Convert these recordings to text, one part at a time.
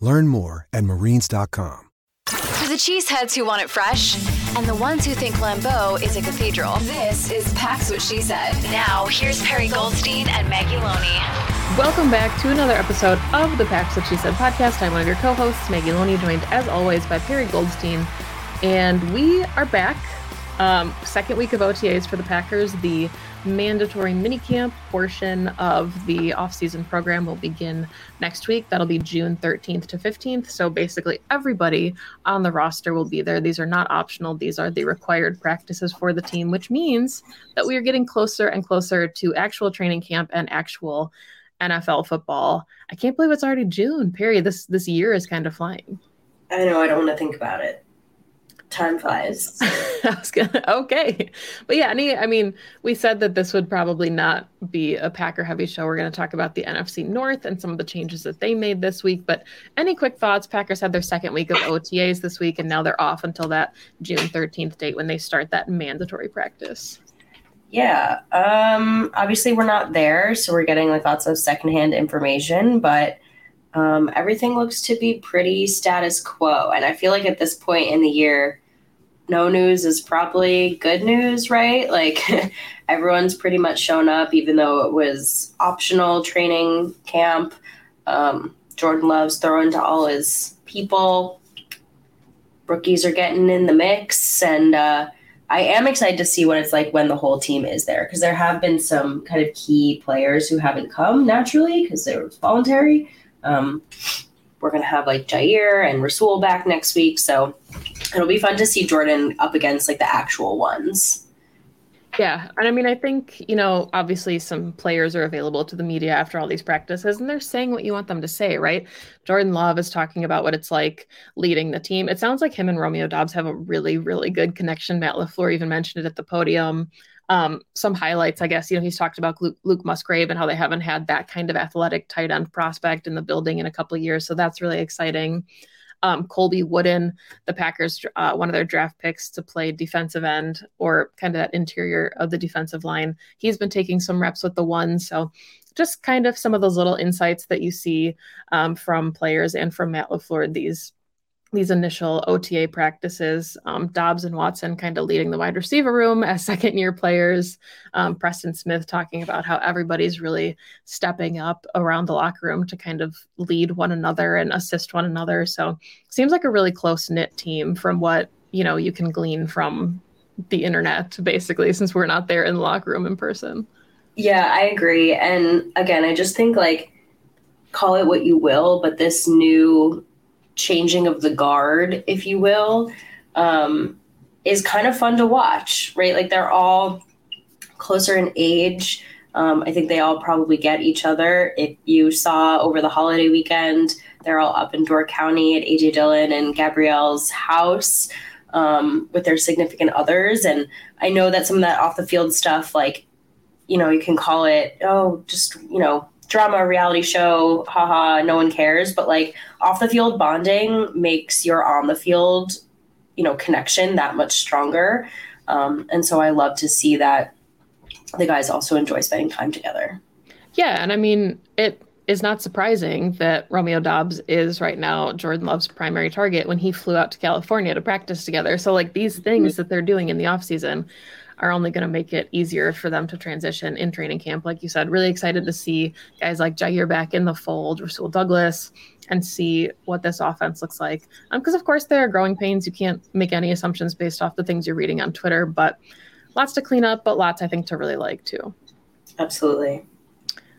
Learn more at marines.com. For the cheeseheads who want it fresh and the ones who think Lambeau is a cathedral, this is Pax What She Said. Now, here's Perri Goldstein and Maggie Loney. Welcome back to another episode of the Pax What She Said podcast. I'm one of your co-hosts, Maggie Loney, joined as always by Perri Goldstein, and we are back. Um, second week of OTAs for the Packers. The mandatory minicamp portion of the off-season program will begin next week. That'll be June 13th to 15th. So basically everybody on the roster will be there. These are not optional. These are the required practices for the team, which means that we are getting closer and closer to actual training camp and actual NFL football. I can't believe it's already June. Period. This this year is kind of flying. I know. I don't want to think about it time flies. I was gonna okay, but yeah, any, I mean, we said that this would probably not be a Packer heavy show. We're going to talk about the NFC North and some of the changes that they made this week. But any quick thoughts? Packers had their second week of OTAs this week, and now they're off until that June 13th date when they start that mandatory practice. Yeah, um, obviously we're not there, so we're getting like lots of secondhand information, but um, everything looks to be pretty status quo. And I feel like at this point in the year, no news is probably good news, right? Like everyone's pretty much shown up, even though it was optional training camp. Um, Jordan Love's throwing to all his people. Rookies are getting in the mix. And uh, I am excited to see what it's like when the whole team is there because there have been some kind of key players who haven't come naturally because they were voluntary. Um, we're going to have like Jaire and Rasul back next week. So it'll be fun to see Jordan up against like the actual ones. Yeah. And I mean, I think, you know, obviously some players are available to the media after all these practices and they're saying what you want them to say, right? Jordan Love is talking about what it's like leading the team. It sounds like him and Romeo Doubs have a really, really good connection. Matt LaFleur even mentioned it at the podium um, some highlights, I guess. You know, he's talked about Luke, Luke, Musgrave and how they haven't had that kind of athletic tight end prospect in the building in a couple years. So that's really exciting. Um, Colby Wooden, the Packers, uh, one of their draft picks to play defensive end or kind of that interior of the defensive line. He's been taking some reps with the one. So just kind of some of those little insights that you see um, from players and from Matt LaFleur these these initial OTA practices. Um, Doubs and Watson kind of leading the wide receiver room as second year players. Um, Preston Smith talking about how everybody's really stepping up around the locker room to kind of lead one another and assist one another. So seems like a really close knit team from what you know you can glean from the internet, basically, since we're not there in the locker room in person. Yeah, I agree. And again, I just think like call it what you will, but this new changing of the guard, if you will, um, is kind of fun to watch, right? Like they're all closer in age. Um, I think they all probably get each other. If you saw over the holiday weekend, they're all up in Door County at AJ Dillon and Gabrielle's house um, with their significant others. And I know that some of that off the field stuff, like, you know, you can call it, oh, just, you know, drama reality show, haha, no one cares. But like off the field bonding makes your on the field, you know, connection that much stronger. Um, and so I love to see that the guys also enjoy spending time together. Yeah, and I mean it is not surprising that Romeo Doubs is right now Jordan Love's primary target when he flew out to California to practice together. So like these things mm-hmm. that they're doing in the off season are only going to make it easier for them to transition in training camp. Like you said, really excited to see guys like Jaire back in the fold, Rasul Douglas, and see what this offense looks like. Because, um, of course, there are growing pains. You can't make any assumptions based off the things you're reading on Twitter, but lots to clean up, but lots, I think, to really like too. Absolutely.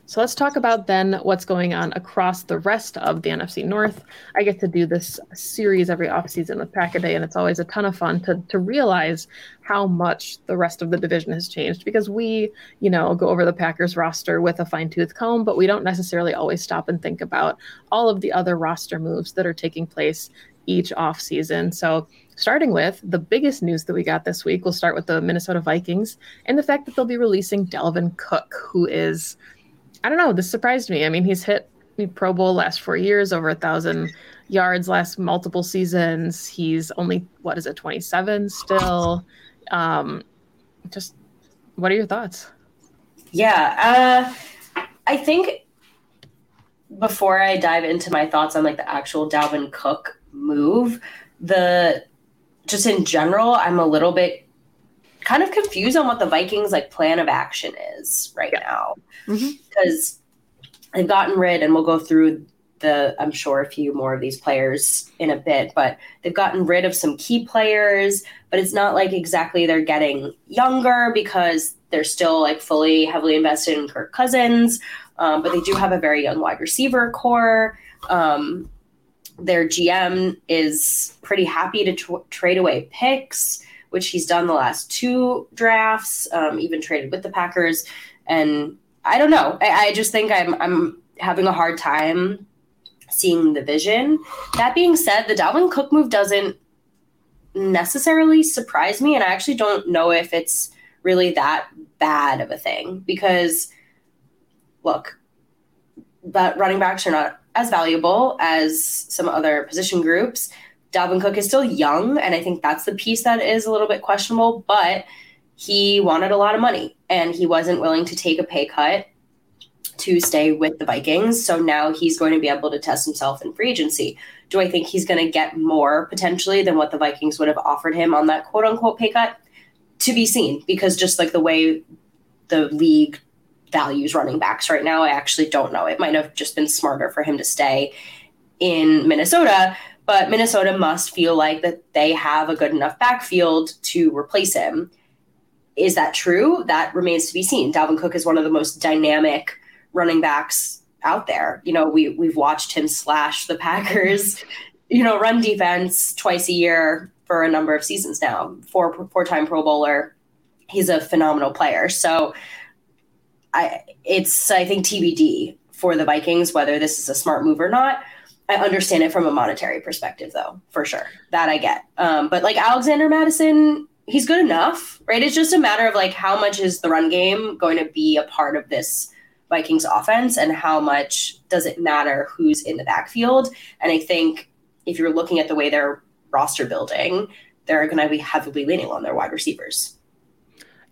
So let's talk about then what's going on across the rest of the NFC North. I get to do this series every offseason with Pack a Day, and it's always a ton of fun to, to realize how much the rest of the division has changed because we, you know, go over the Packers roster with a fine tooth comb, but we don't necessarily always stop and think about all of the other roster moves that are taking place each offseason. So starting with the biggest news that we got this week, we'll start with the Minnesota Vikings and the fact that they'll be releasing Dalvin Cook, who is – I don't know. This surprised me. I mean, he's hit Pro Bowl last four years, over a thousand yards last multiple seasons. He's only what is it, twenty seven still. Um, just what are your thoughts? Yeah, uh, I think before I dive into my thoughts on like the actual Dalvin Cook move, the just in general, I'm a little bit kind of confused on what the Vikings like plan of action is right yeah. now because mm-hmm. they've gotten rid, and we'll go through the I'm sure a few more of these players in a bit, but they've gotten rid of some key players, but it's not like exactly they're getting younger because they're still like fully heavily invested in Kirk Cousins. Um, but they do have a very young wide receiver core. Um, their GM is pretty happy to trade away picks which he's done the last two drafts, um, even traded with the Packers. And I don't know. I, I just think I'm I'm having a hard time seeing the vision. That being said, the Dalvin Cook move doesn't necessarily surprise me, and I actually don't know if it's really that bad of a thing because look, that running backs are not as valuable as some other position groups. Dalvin Cook is still young, and I think that's the piece that is a little bit questionable, but he wanted a lot of money and he wasn't willing to take a pay cut to stay with the Vikings. So now he's going to be able to test himself in free agency. Do I think he's going to get more potentially than what the Vikings would have offered him on that quote unquote pay cut? To be seen, because just like the way the league values running backs right now, I actually don't know. It might have just been smarter for him to stay in Minnesota but Minnesota must feel like that they have a good enough backfield to replace him. Is that true? That remains to be seen. Dalvin Cook is one of the most dynamic running backs out there. You know, we we've watched him slash the Packers, you know, run defense twice a year for a number of seasons now. Four four time Pro Bowler. He's a phenomenal player. So I it's I think TBD for the Vikings whether this is a smart move or not. I understand it from a monetary perspective, though, for sure. That I get. Um, but like Alexander Mattison, he's good enough, right? It's just a matter of like how much is the run game going to be a part of this Vikings offense and how much does it matter who's in the backfield? And I think if you're looking at the way they're roster building, they're going to be heavily leaning on their wide receivers.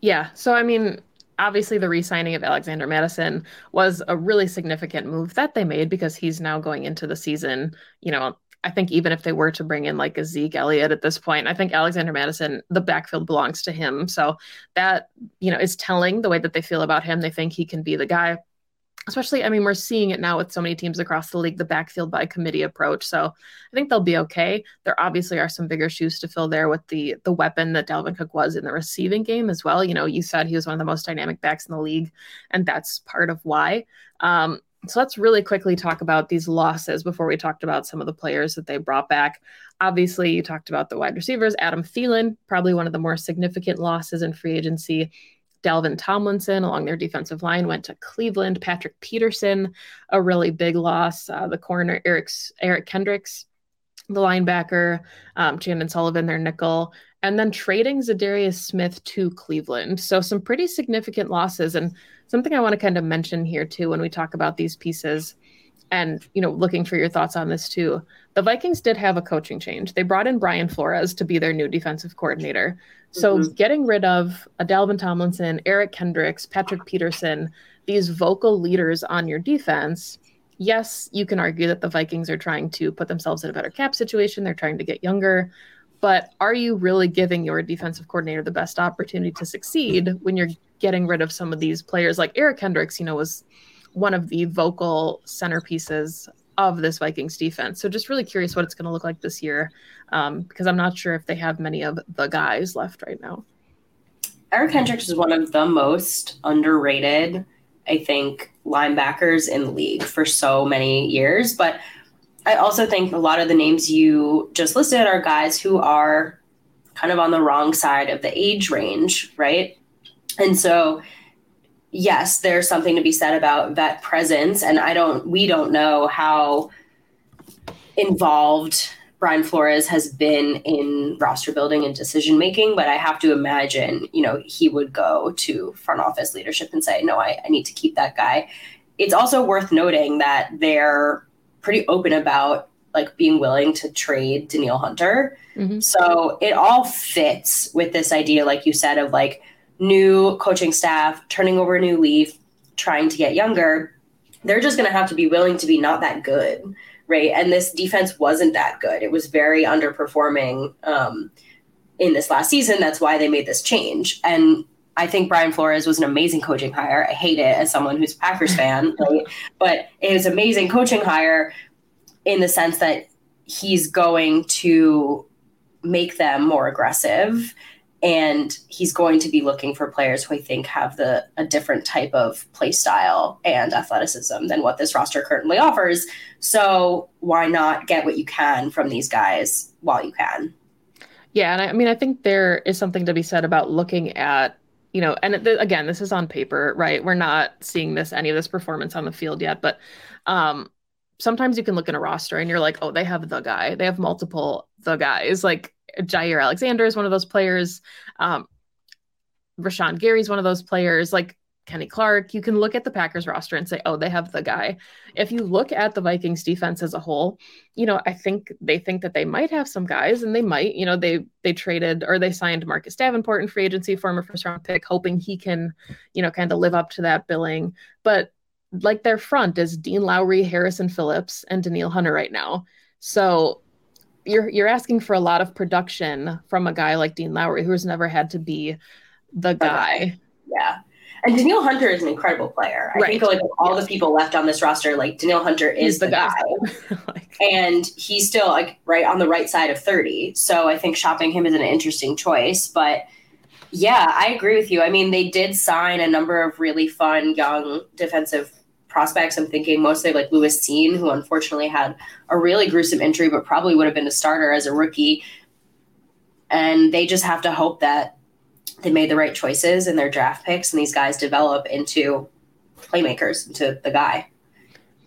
Yeah. So, I mean, obviously the re-signing of Alexander Mattison was a really significant move that they made because he's now going into the season, you know, I think even if they were to bring in like a Zeke Elliott at this point, I think Alexander Mattison, the backfield belongs to him. So that, you know, is telling the way that they feel about him. They think he can be the guy especially i mean we're seeing it now with so many teams across the league the backfield by committee approach so i think they'll be okay there obviously are some bigger shoes to fill there with the the weapon that dalvin cook was in the receiving game as well you know you said he was one of the most dynamic backs in the league and that's part of why um, so let's really quickly talk about these losses before we talked about some of the players that they brought back. Obviously, you talked about the wide receivers. Adam Thielen, probably one of the more significant losses in free agency. Dalvin Tomlinson along their defensive line went to Cleveland. Patrick Peterson, a really big loss. Uh, the corner, Eric's, Eric Kendricks, the linebacker, um, Sullivan, their nickel, and then trading Za'Darius Smith to Cleveland. So some pretty significant losses. And something I want to kind of mention here too when we talk about these pieces and you know looking for your thoughts on this too. The vikings did have a coaching change. They brought in brian flores to be their new defensive coordinator. So mm-hmm. getting rid of dalvin tomlinson eric kendricks patrick peterson these vocal leaders on your defense yes you can argue that the vikings are trying to put themselves in a better cap situation. They're trying to get younger. But are you really giving your defensive coordinator the best opportunity to succeed when you're getting rid of some of these players? Like Eric Kendricks, you know, was one of the vocal centerpieces of this Vikings defense. So just really curious what it's going to look like this year um, because I'm not sure if they have many of the guys left right now. Eric Hendricks is one of the most underrated, I think, linebackers in the league for so many years. But I also think a lot of the names you just listed are guys who are kind of on the wrong side of the age range, right? And so, yes, there's something to be said about vet presence. And I don't, we don't know how involved Brian Flores has been in roster building and decision making, but I have to imagine, you know, he would go to front office leadership and say, no, I, I need to keep that guy. It's also worth noting that they're pretty open about like being willing to trade Danielle Hunter. Mm-hmm. So it all fits with this idea, like you said, of like new coaching staff, turning over a new leaf, trying to get younger. They're just going to have to be willing to be not that good right? And this defense wasn't that good. It was very underperforming um, in this last season. That's why they made this change. And I think Brian Flores was an amazing coaching hire. I hate it as someone who's a Packers fan, right? but it is amazing coaching hire in the sense that he's going to make them more aggressive and he's going to be looking for players who I think have the a different type of play style and athleticism than what this roster currently offers. So why not get what you can from these guys while you can? Yeah, and I, I mean I think there is something to be said about looking at you know, and th- again, this is on paper, right? We're not seeing this any of this performance on the field yet, but um, sometimes you can look in a roster and you're like, oh, they have the guy, they have multiple the guys, like Jaire Alexander is one of those players. Um, Gary is one of those players. Like Kenny Clark, you can look at the Packers roster and say, oh, they have the guy. If you look at the Vikings defense as a whole, you know, I think they think that they might have some guys and they might, you know, they they traded or they signed Marcus Davenport in free agency, former first round pick, hoping he can, you know, kind of live up to that billing. But like their front is Dean Lowry, Harrison Phillips, and Danielle Hunter right now. So you're you're asking for a lot of production from a guy like Dean Lowry, who has never had to be the guy. Yeah. And Danielle Hunter is an incredible player. I right. think like all the people left on this roster, like Danielle Hunter is he's the, the guy. guy. like, and he's still like right on the right side of 30. So I think shopping him is an interesting choice. But yeah, I agree with you. I mean, they did sign a number of really fun young defensive prospects. I'm thinking mostly like Lewis Cine, who unfortunately had a really gruesome injury, but probably would have been a starter as a rookie. And they just have to hope that they made the right choices in their draft picks and these guys develop into playmakers, into the guy.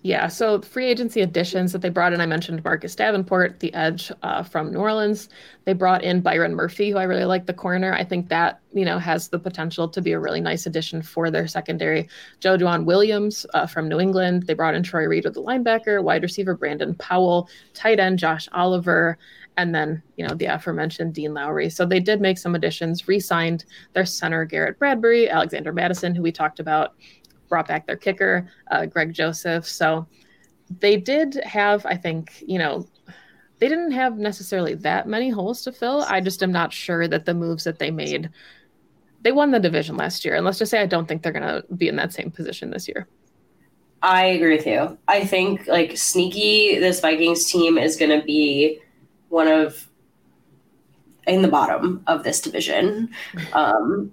Yeah, so free agency additions that they brought in, I mentioned Marcus Davenport, the edge uh, from New Orleans. They brought in Byron Murphy, who I really like the corner. I think that, you know, has the potential to be a really nice addition for their secondary. Joejuan Williams uh, from New England. They brought in Troy Reed with the linebacker, wide receiver Brandon Powell, tight end Josh Oliver, and then, you know, the aforementioned Dean Lowry. So they did make some additions, re signed their center Garrett Bradbury, Alexander Mattison, who we talked about brought back their kicker, uh, Greg Joseph. So they did have, I think, you know, they didn't have necessarily that many holes to fill. I just am not sure that the moves that they made, they won the division last year. And let's just say I don't think they're going to be in that same position this year. I agree with you. I think like sneaky, this Vikings team is going to be one of in the bottom of this division. Um,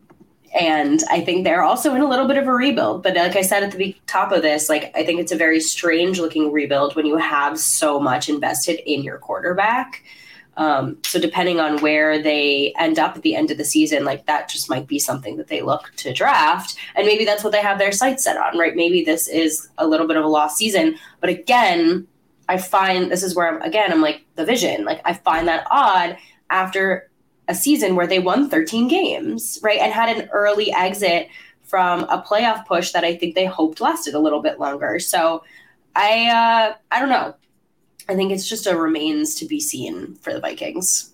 and I think they're also in a little bit of a rebuild. But like I said at the top of this, like I think it's a very strange looking rebuild when you have so much invested in your quarterback. Um, so depending on where they end up at the end of the season, like that just might be something that they look to draft, and maybe that's what they have their sights set on, right? Maybe this is a little bit of a lost season, but again, I find this is where I'm again I'm like the vision, like I find that odd after a season where they won 13 games, right? And had an early exit from a playoff push that I think they hoped lasted a little bit longer. So I uh I don't know. I think it's just a remains to be seen for the Vikings.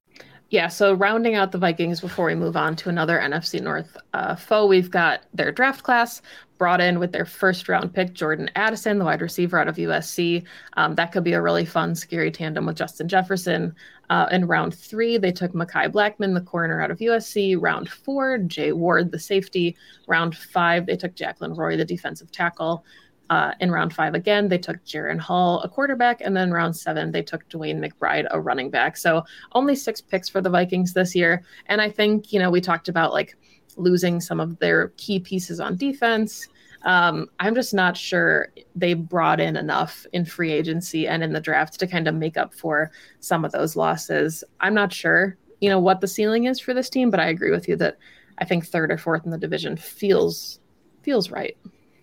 Yeah, so rounding out the Vikings before we move on to another NFC North uh, foe, we've got their draft class brought in with their first round pick, Jordan Addison, the wide receiver out of USC. Um, that could be a really fun, scary tandem with Justin Jefferson. Uh, in round three, they took Mekhi Blackmon, the corner out of USC. Round four, Jay Ward, the safety. Round five, they took Jaquelin Roy, the defensive tackle. Uh, in round five, again, they took Jaren Hall, a quarterback, and then round seven, they took DeWayne McBride, a running back. So only six picks for the Vikings this year. And I think, you know, we talked about like losing some of their key pieces on defense. Um, I'm just not sure they brought in enough in free agency and in the draft to kind of make up for some of those losses. I'm not sure, you know, what the ceiling is for this team, but I agree with you that I think third or fourth in the division feels feels right.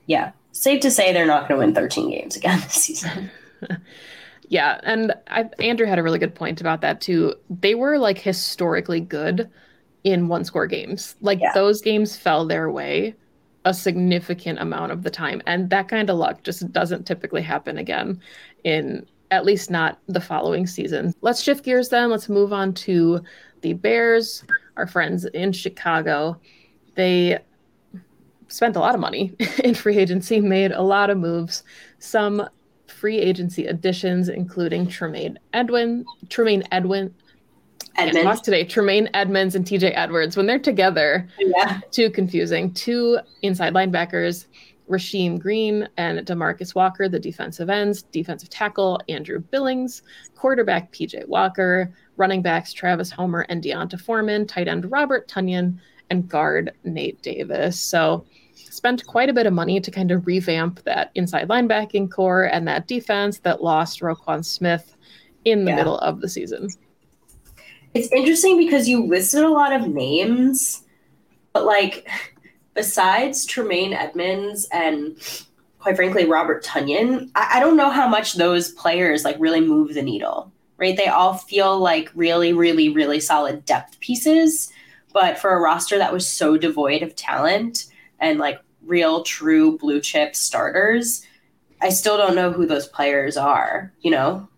Yeah, safe to say they're not going to win 13 games again this season. yeah, and I, Andrew had a really good point about that too. They were like historically good in one score games. Like yeah. those games fell their way a significant amount of the time and that kind of luck just doesn't typically happen again in at least not the following season. Let's shift gears then. Let's move on to the Bears, our friends in Chicago. They spent a lot of money in free agency, made a lot of moves, some free agency additions, including Tremaine Edwin, Tremaine Edwin. Edmunds. today, Tremaine Edmunds and TJ Edwards. When they're together, yeah. too confusing. Two inside linebackers, Rasheem Green and Demarcus Walker, the defensive ends, defensive tackle, Andrew Billings, quarterback PJ Walker, running backs Travis Homer and D'Onta Foreman, tight end Robert Tonyan, and guard Nate Davis. So spent quite a bit of money to kind of revamp that inside linebacking core and that defense that lost Roquan Smith in the yeah. middle of the season. It's interesting because you listed a lot of names, but like besides Tremaine Edmunds and quite frankly Robert Tonyan, I, I don't know how much those players like really move the needle. Right? They all feel like really, really, really solid depth pieces but for a roster that was so devoid of talent and like real, true blue chip starters, I still don't know who those players are, you know?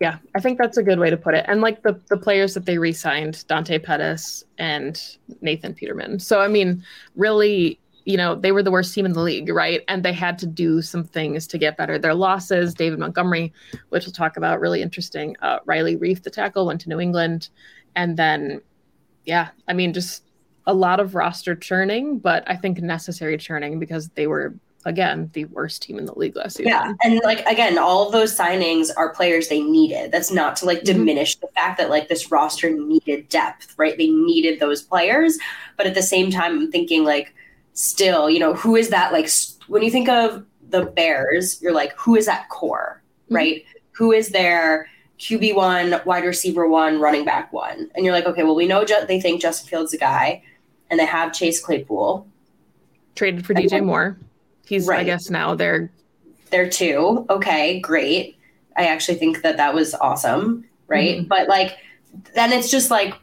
Yeah, I think that's a good way to put it. And like the the players that they re-signed, Dante Pettis and Nathan Peterman. So I mean, really, you know, they were the worst team in the league, right? And they had to do some things to get better. Their losses, David Montgomery, which we'll talk about, really interesting. Uh, Riley Reiff, the tackle, went to New England, and then yeah, I mean, just a lot of roster churning, but I think necessary churning because they were again the worst team in the league last season. Yeah, and like again, all of those signings are players they needed. That's not to like mm-hmm. diminish the fact that like this roster needed depth, right? They needed those players, but at the same time, I'm thinking like still, you know, who is that? Like when you think of the Bears, you're like, who is that core, mm-hmm. right? Who is there? QB one, wide receiver one, running back one. And you're like, okay, well, we know ju- they think Justin Fields a guy, and they have Chase Claypool. Traded for DJ then, Moore. He's, right. I guess, now they're. They're two. Okay, great. I actually think that that was awesome, right? Mm-hmm. But like, then it's just like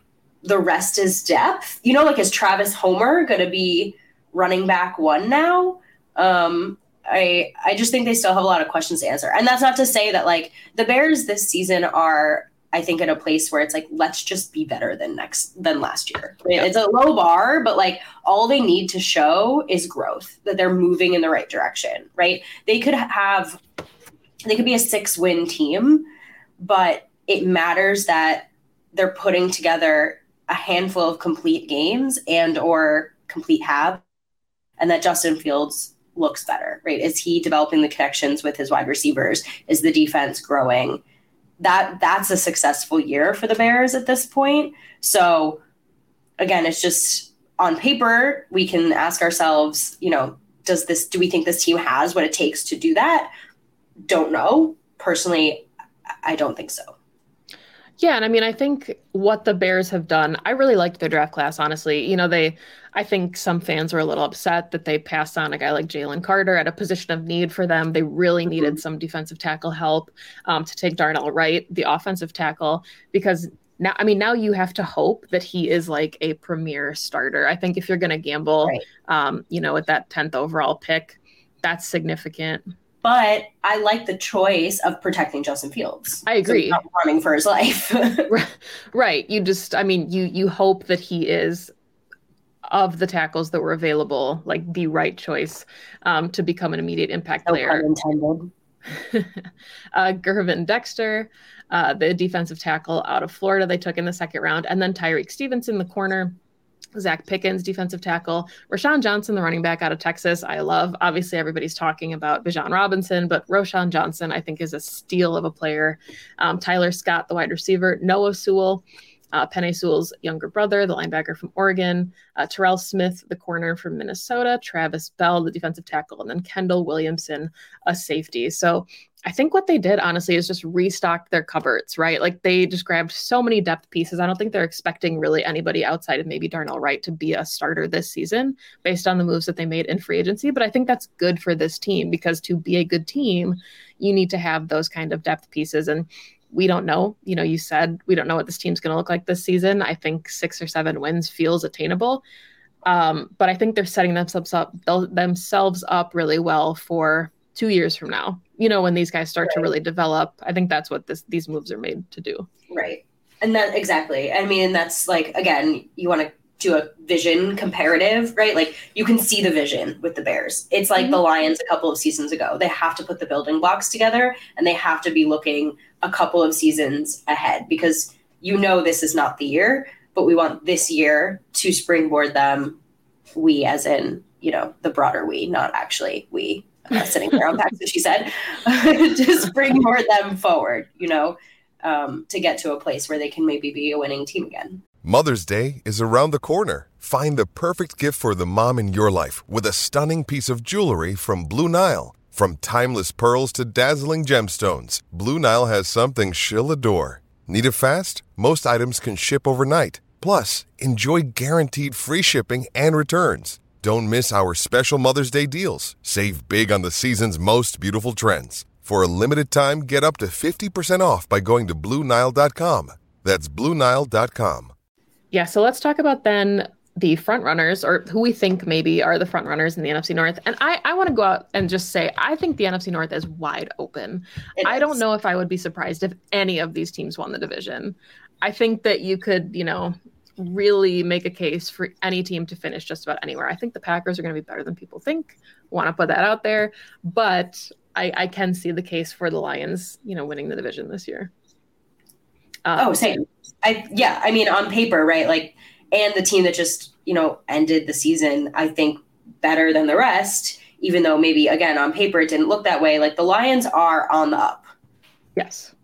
the rest is depth. You know, like, is Travis Homer going to be running back one now? Um, I I just think they still have a lot of questions to answer. And that's not to say that like the Bears this season are I think in a place where it's like let's just be better than next than last year. Yeah. It's a low bar, but like all they need to show is growth that they're moving in the right direction, right? They could have they could be a 6 win team, but it matters that they're putting together a handful of complete games and or complete half, and that Justin Fields looks better, right? Is he developing the connections with his wide receivers? Is the defense growing? That that's a successful year for the Bears at this point. So again, it's just on paper, we can ask ourselves, you know, does this do we think this team has what it takes to do that? Don't know. Personally, I don't think so. Yeah, and I mean, I think what the Bears have done, I really liked their draft class, honestly. You know, they, I think some fans were a little upset that they passed on a guy like Jalen Carter at a position of need for them. They really needed some defensive tackle help um, to take Darnell Wright, the offensive tackle, because now, I mean, now you have to hope that he is like a premier starter. I think if you're going to gamble, right. um, you know, with that 10th overall pick, that's significant but I like the choice of protecting Justin Fields. I agree. So running for his life. right. You just, I mean, you you hope that he is of the tackles that were available, like the right choice um, to become an immediate impact no player. intended. uh, Gervon Dexter, uh, the defensive tackle out of Florida, they took in the second round, and then Tyrique Stevenson, the corner Zacch Pickens, defensive tackle. Roschon Johnson, the running back out of Texas, I love. Obviously, everybody's talking about Bijan Robinson, but Roschon Johnson, I think, is a steal of a player. Um, Tyler Scott, the wide receiver. Noah Sewell, uh, Penei Sewell's younger brother, the linebacker from Oregon. Uh, Terrell Smith, the corner from Minnesota. Travis Bell, the defensive tackle. And then Kendall Williamson, a safety. So I think what they did honestly is just restock their cupboards, right? Like they just grabbed so many depth pieces. I don't think they're expecting really anybody outside of maybe Darnell Wright to be a starter this season based on the moves that they made in free agency. But I think that's good for this team because to be a good team, you need to have those kind of depth pieces. And we don't know. You know, you said we don't know what this team's going to look like this season. I think six or seven wins feels attainable. Um, but I think they're setting themselves up themselves up really well for two years from now you know when these guys start right. to really develop i think that's what this these moves are made to do. Right. And that exactly. I mean that's like again you want to do a vision comparative right? Like you can see the vision with the bears. It's like mm-hmm. the lions a couple of seasons ago. They have to put the building blocks together and they have to be looking a couple of seasons ahead because you know this is not the year but we want this year to springboard them we as in you know the broader we not actually we uh, sitting there on Pax, she said, just bring more of them forward, you know, um, to get to a place where they can maybe be a winning team again. Mother's Day is around the corner. Find the perfect gift for the mom in your life with a stunning piece of jewelry from Blue Nile. From timeless pearls to dazzling gemstones, Blue Nile has something she'll adore. Need it fast? Most items can ship overnight. Plus, enjoy guaranteed free shipping and returns. Don't miss our special Mother's Day deals. Save big on the season's most beautiful trends. For a limited time, get up to 50% off by going to Bluenile.com. That's Bluenile.com. Yeah, so let's talk about then the front runners or who we think maybe are the front runners in the NFC North. And I, I want to go out and just say I think the NFC North is wide open. It I is. don't know if I would be surprised if any of these teams won the division. I think that you could, you know, really make a case for any team to finish just about anywhere. I think the Packers are going to be better than people think. Want to put that out there, but I, I can see the case for the Lions, you know, winning the division this year. Um, oh, same. I yeah. I mean, on paper, right? Like, and the team that just you know ended the season, I think better than the rest. Even though maybe again on paper it didn't look that way. Like the Lions are on the up. Yes,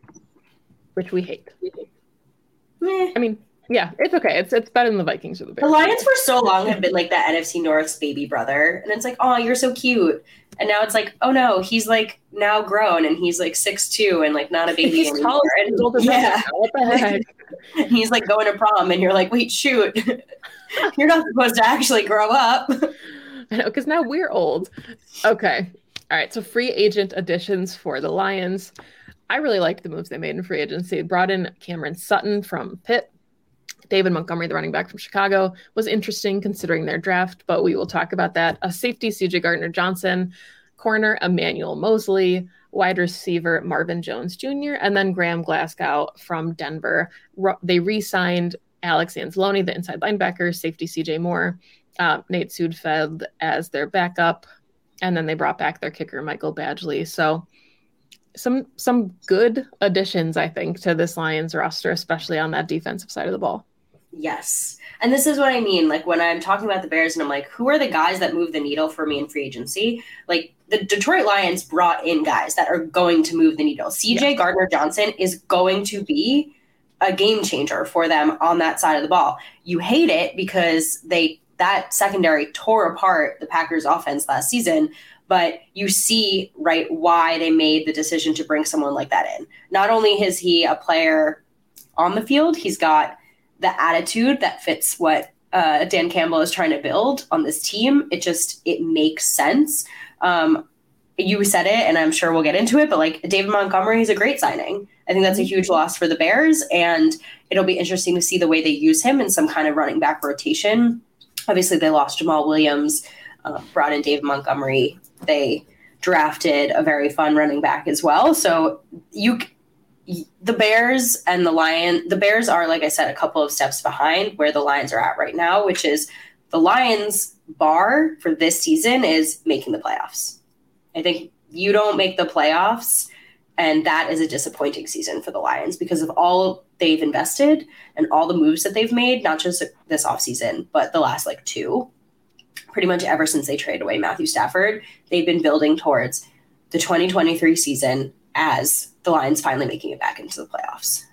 which we hate. We hate. I mean, yeah, it's okay. It's it's better than the Vikings or the Bears. The Lions for so long have been like the NFC North's baby brother, and it's like, oh, you're so cute. And now it's like, oh no, he's like now grown and he's like six two and like not a baby he's anymore. And, yeah, what the heck? he's like going to prom, and you're like, wait, shoot, you're not supposed to actually grow up. I know, because now we're old. Okay, all right. So free agent additions for the Lions. I really liked the moves they made in free agency. Brought in Cameron Sutton from Pitt David Montgomery, the running back from Chicago, was interesting considering their draft, but we will talk about that. A safety, CJ Gardner Johnson, corner, Emmanuel Moseley, wide receiver, Marvin Jones Jr., and then Graham Glasgow from Denver. They re signed Alex Anzalone, the inside linebacker, safety, CJ Moore, uh, Nate Sudfeld as their backup, and then they brought back their kicker, Michael Badgley. So, some some good additions, I think, to this Lions roster, especially on that defensive side of the ball. Yes. And this is what I mean. Like when I'm talking about the Bears and I'm like, who are the guys that move the needle for me in free agency? Like the Detroit Lions brought in guys that are going to move the needle. CJ yeah. Gardner Johnson is going to be a game changer for them on that side of the ball. You hate it because they that secondary tore apart the Packers offense last season, but you see right why they made the decision to bring someone like that in. Not only is he a player on the field, he's got the attitude that fits what uh, Dan Campbell is trying to build on this team. It just it makes sense. Um, you said it, and I'm sure we'll get into it, but like David Montgomery is a great signing. I think that's a huge loss for the Bears, and it'll be interesting to see the way they use him in some kind of running back rotation. Obviously, they lost Jamaal Williams, uh, brought in David Montgomery. They drafted a very fun running back as well. So you the Bears and the Lion, the Bears are, like I said, a couple of steps behind where the Lions are at right now, which is the Lions' bar for this season is making the playoffs. I think you don't make the playoffs, and that is a disappointing season for the Lions because of all they've invested and all the moves that they've made, not just this offseason, but the last like two. Pretty much ever since they traded away Matthew Stafford, they've been building towards the 2023 season as the Lions finally making it back into the playoffs.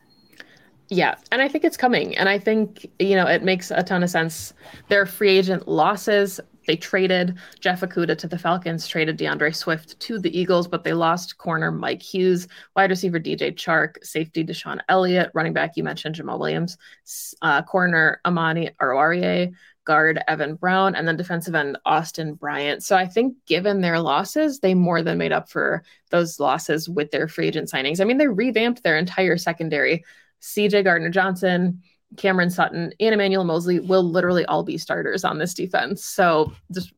Yeah, and I think it's coming. And I think, you know, it makes a ton of sense. Their free agent losses, they traded Jeff Okudah to the Falcons, traded DeAndre Swift to the Eagles, but they lost corner Mike Hughes, wide receiver DJ Chark, safety DeShon Elliott, running back, you mentioned Jamaal Williams, uh, corner Amani Oruwariye, guard Evan Brown, and then defensive end Austin Bryant. So I think given their losses, they more than made up for those losses with their free agent signings. I mean, they revamped their entire secondary. CJ Gardner Johnson, Cameron Sutton, and Emmanuel Moseley will literally all be starters on this defense. So just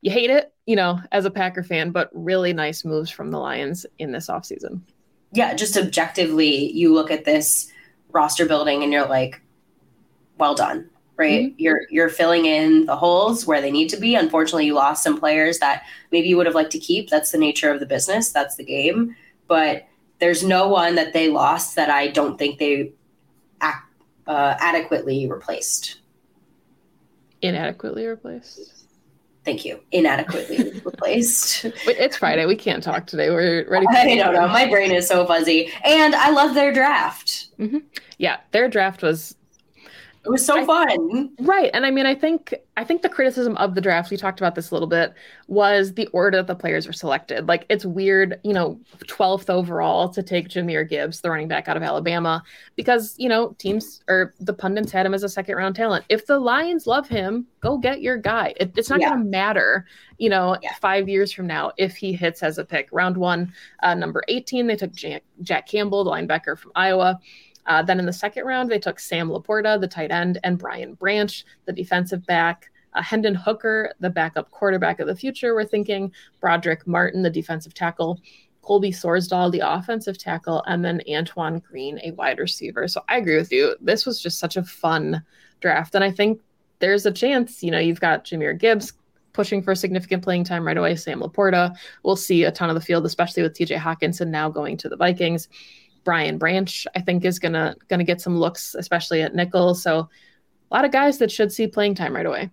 you hate it, you know, as a Packer fan, but really nice moves from the Lions in this offseason. Yeah, just objectively, you look at this roster building and you're like, well done right? Mm-hmm. You're you're filling in the holes where they need to be. Unfortunately, you lost some players that maybe you would have liked to keep. That's the nature of the business. That's the game. But there's no one that they lost that I don't think they ac- uh, adequately replaced. Inadequately replaced. Thank you. Inadequately replaced. It's Friday. We can't talk today. We're ready. For- I don't know. My brain is so fuzzy, and I love their draft. Mm-hmm. Yeah, their draft was it was so I, fun. Right. And I mean, I think I think the criticism of the draft, we talked about this a little bit, was the order that the players were selected. Like it's weird, you know, 12th overall to take Jahmyr Gibbs, the running back out of Alabama, because, you know, teams or the pundits had him as a second round talent. If the Lions love him, go get your guy. It, it's not yeah. going to matter, you know, yeah. five years from now if he hits as a pick. Round one, uh, number 18, they took Jack, Jack Campbell, the linebacker from Iowa. Uh, then in the second round, they took Sam LaPorta, the tight end, and Brian Branch, the defensive back. Uh, Hendon Hooker, the backup quarterback of the future, we're thinking. Brodric Martin, the defensive tackle. Colby Sorsdal, the offensive tackle, and then Antoine Green, a wide receiver. So I agree with you. This was just such a fun draft. And I think there's a chance, you know, you've got Jahmyr Gibbs pushing for significant playing time right away. Sam LaPorta will see a ton of the field, especially with TJ Hockenson now going to the Vikings. Brian Branch, I think, is gonna gonna get some looks, especially at nickel. So a lot of guys that should see playing time right away.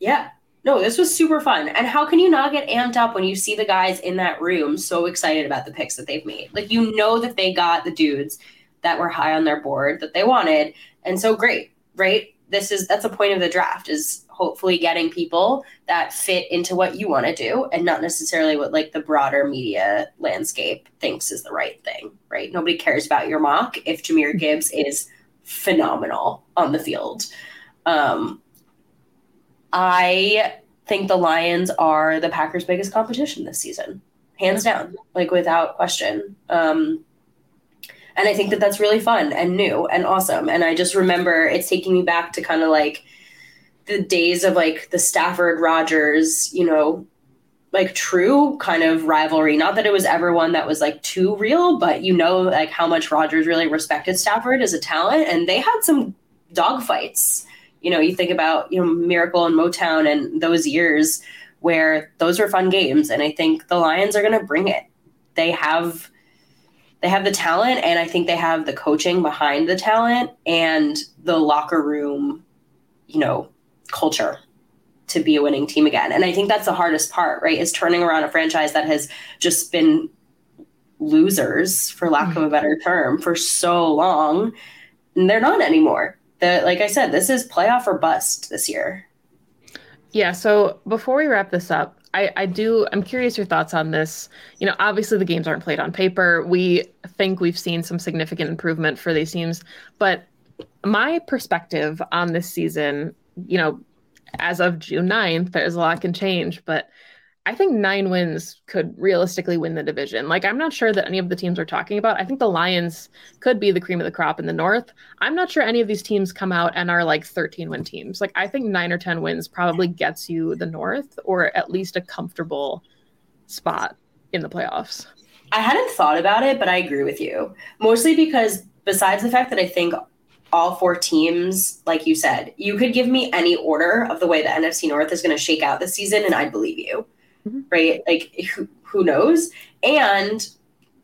Yeah. No, this was super fun. And how can you not get amped up when you see the guys in that room so excited about the picks that they've made? Like you know that they got the dudes that were high on their board that they wanted. And so great, right? This is that's a point of the draft is hopefully getting people that fit into what you want to do and not necessarily what like the broader media landscape thinks is the right thing, right? Nobody cares about your mock if Jahmyr Gibbs is phenomenal on the field. Um, I think the Lions are the Packers' biggest competition this season, hands down, like without question. Um, and I think that that's really fun and new and awesome. And I just remember it's taking me back to kind of like the days of like the Stafford Rodgers, you know, like true kind of rivalry. Not that it was ever one that was like too real, but you know, like how much Rodgers really respected Stafford as a talent, and they had some dogfights. You know, you think about you know Miracle and Motown and those years where those were fun games, and I think the Lions are going to bring it. They have they have the talent and I think they have the coaching behind the talent and the locker room, you know, culture to be a winning team again. And I think that's the hardest part, right? Is turning around a franchise that has just been losers, for lack of a mm-hmm. better term, for so long. And they're not anymore. The, like I said, this is playoff or bust this year. Yeah. So before we wrap this up, I, I do I'm curious your thoughts on this. You know, obviously the games aren't played on paper. We think we've seen some significant improvement for these teams, but my perspective on this season, you know, as of June 9th, there's a lot can change, but I think nine wins could realistically win the division. Like, I'm not sure that any of the teams we're talking about, I think the Lions could be the cream of the crop in the North. I'm not sure any of these teams come out and are like 13 win teams. Like, I think nine or 10 wins probably gets you the North or at least a comfortable spot in the playoffs. I hadn't thought about it, but I agree with you. Mostly because, besides the fact that I think all four teams, like you said, you could give me any order of the way the NFC North is going to shake out this season, and I'd believe you mm-hmm. right? Like who, who knows? And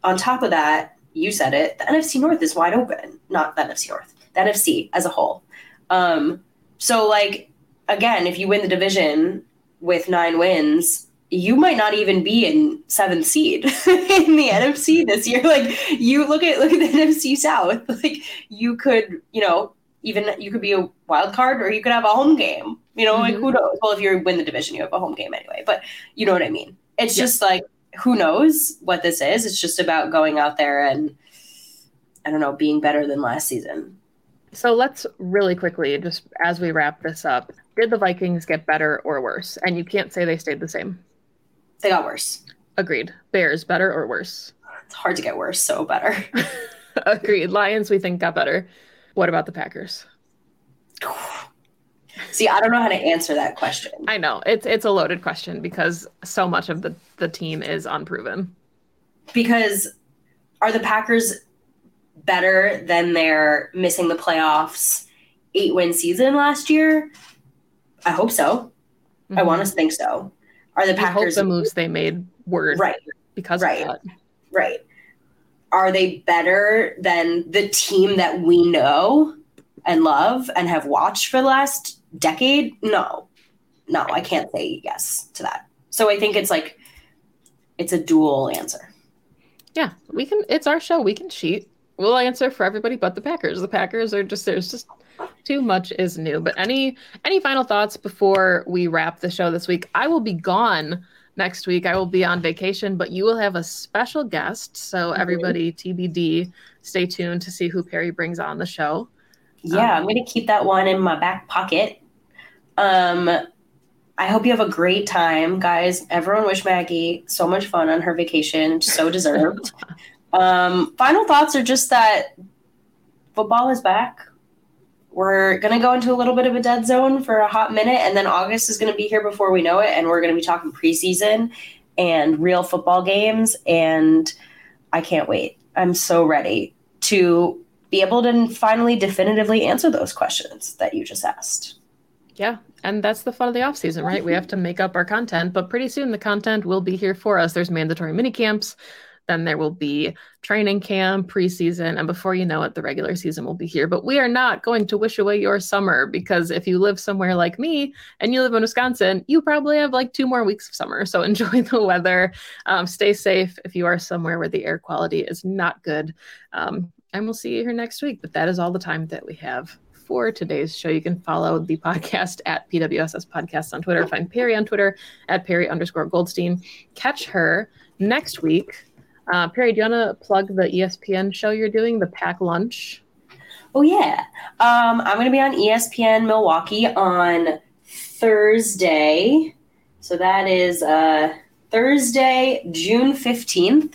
on top of that, you said it, the NFC North is wide open. Not the NFC North, the NFC as a whole. Um, so like again, if you win the division with nine wins, you might not even be in seventh seed in the NFC this year. Like you look at look at the NFC South. Like you could, you know, even you could be a wild card or you could have a home game. You know, mm-hmm. like who knows? Well, if you win the division, you have a home game anyway. But you know what I mean. It's just like who knows what this is. It's just about going out there and I don't know, being better than last season. So let's really quickly, just as we wrap this up, did the Vikings get better or worse? And you can't say they stayed the same. They got worse. Agreed. Bears better or worse? It's hard to get worse, so better. Agreed. Lions we think got better. What about the Packers? See, I don't know how to answer that question. I know. It's it's a loaded question because so much of the, the team is unproven. Because are the Packers better than their missing the playoffs eight win season last year? I hope so. Mm-hmm. I want to think so. Are the Packers the moves they made were right because right. Right. Are they better than the team that we know and love and have watched for the last decade? No, no, I can't say yes to that. So I think it's like, it's a dual answer. Yeah, we can, it's our show. We can cheat. We'll answer for everybody but the Packers. The Packers are just, there's just too much is new. But any, any final thoughts before we wrap the show this week? I will be gone next week. I will be on vacation, but you will have a special guest. So mm-hmm. everybody, TBD, stay tuned to see who Perri brings on the show. Yeah, um, I'm going to keep that one in my back pocket. Um, I hope you have a great time, guys. Everyone wish Maggie so much fun on her vacation. So deserved. um, final thoughts are just that football is back. We're going to go into a little bit of a dead zone for a hot minute, and then August is going to be here before we know it. And we're going to be talking preseason and real football games. And I can't wait. I'm so ready to be able to finally definitively answer those questions that you just asked. Yeah. And that's the fun of the off season, right? We have to make up our content, but pretty soon the content will be here for us. There's mandatory mini camps, then there will be training camp, preseason, and before you know it, the regular season will be here. But we are not going to wish away your summer because if you live somewhere like me and you live in Wisconsin, you probably have like two more weeks of summer. So enjoy the weather. Um, stay safe if you are somewhere where the air quality is not good. Um, and we'll see you here next week. But that is all the time that we have for today's show. You can follow the podcast at PWSS Podcast on Twitter. Find Perri on Twitter at Perri underscore Goldstein. Catch her next week. Uh, Perri, do you want to plug the ESPN show you're doing, the Pack Lunch? Oh, yeah. Um, I'm going to be on ESPN Milwaukee on Thursday. So that is uh, Thursday, June 15th.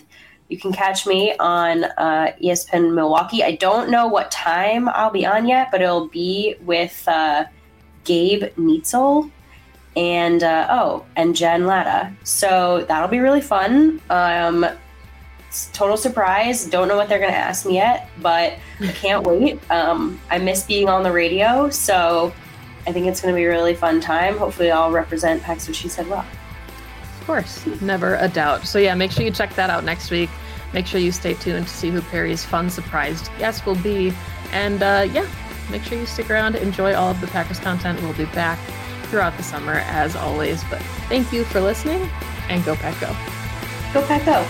You can catch me on uh, ESPN Milwaukee. I don't know what time I'll be on yet, but it'll be with uh, Gabe Neitzel and uh, oh, and Jen Lada. So that'll be really fun. Um, total surprise. Don't know what they're gonna ask me yet, but I can't wait. Um, I miss being on the radio, so I think it's gonna be a really fun time. Hopefully, I'll represent Pax what she said well. Of course, never a doubt. So yeah, make sure you check that out next week. Make sure you stay tuned to see who Perri's fun surprised guest will be. And uh, yeah, make sure you stick around, enjoy all of the Packers content. We'll be back throughout the summer as always. But thank you for listening and go Pack Go. Go Pack Go.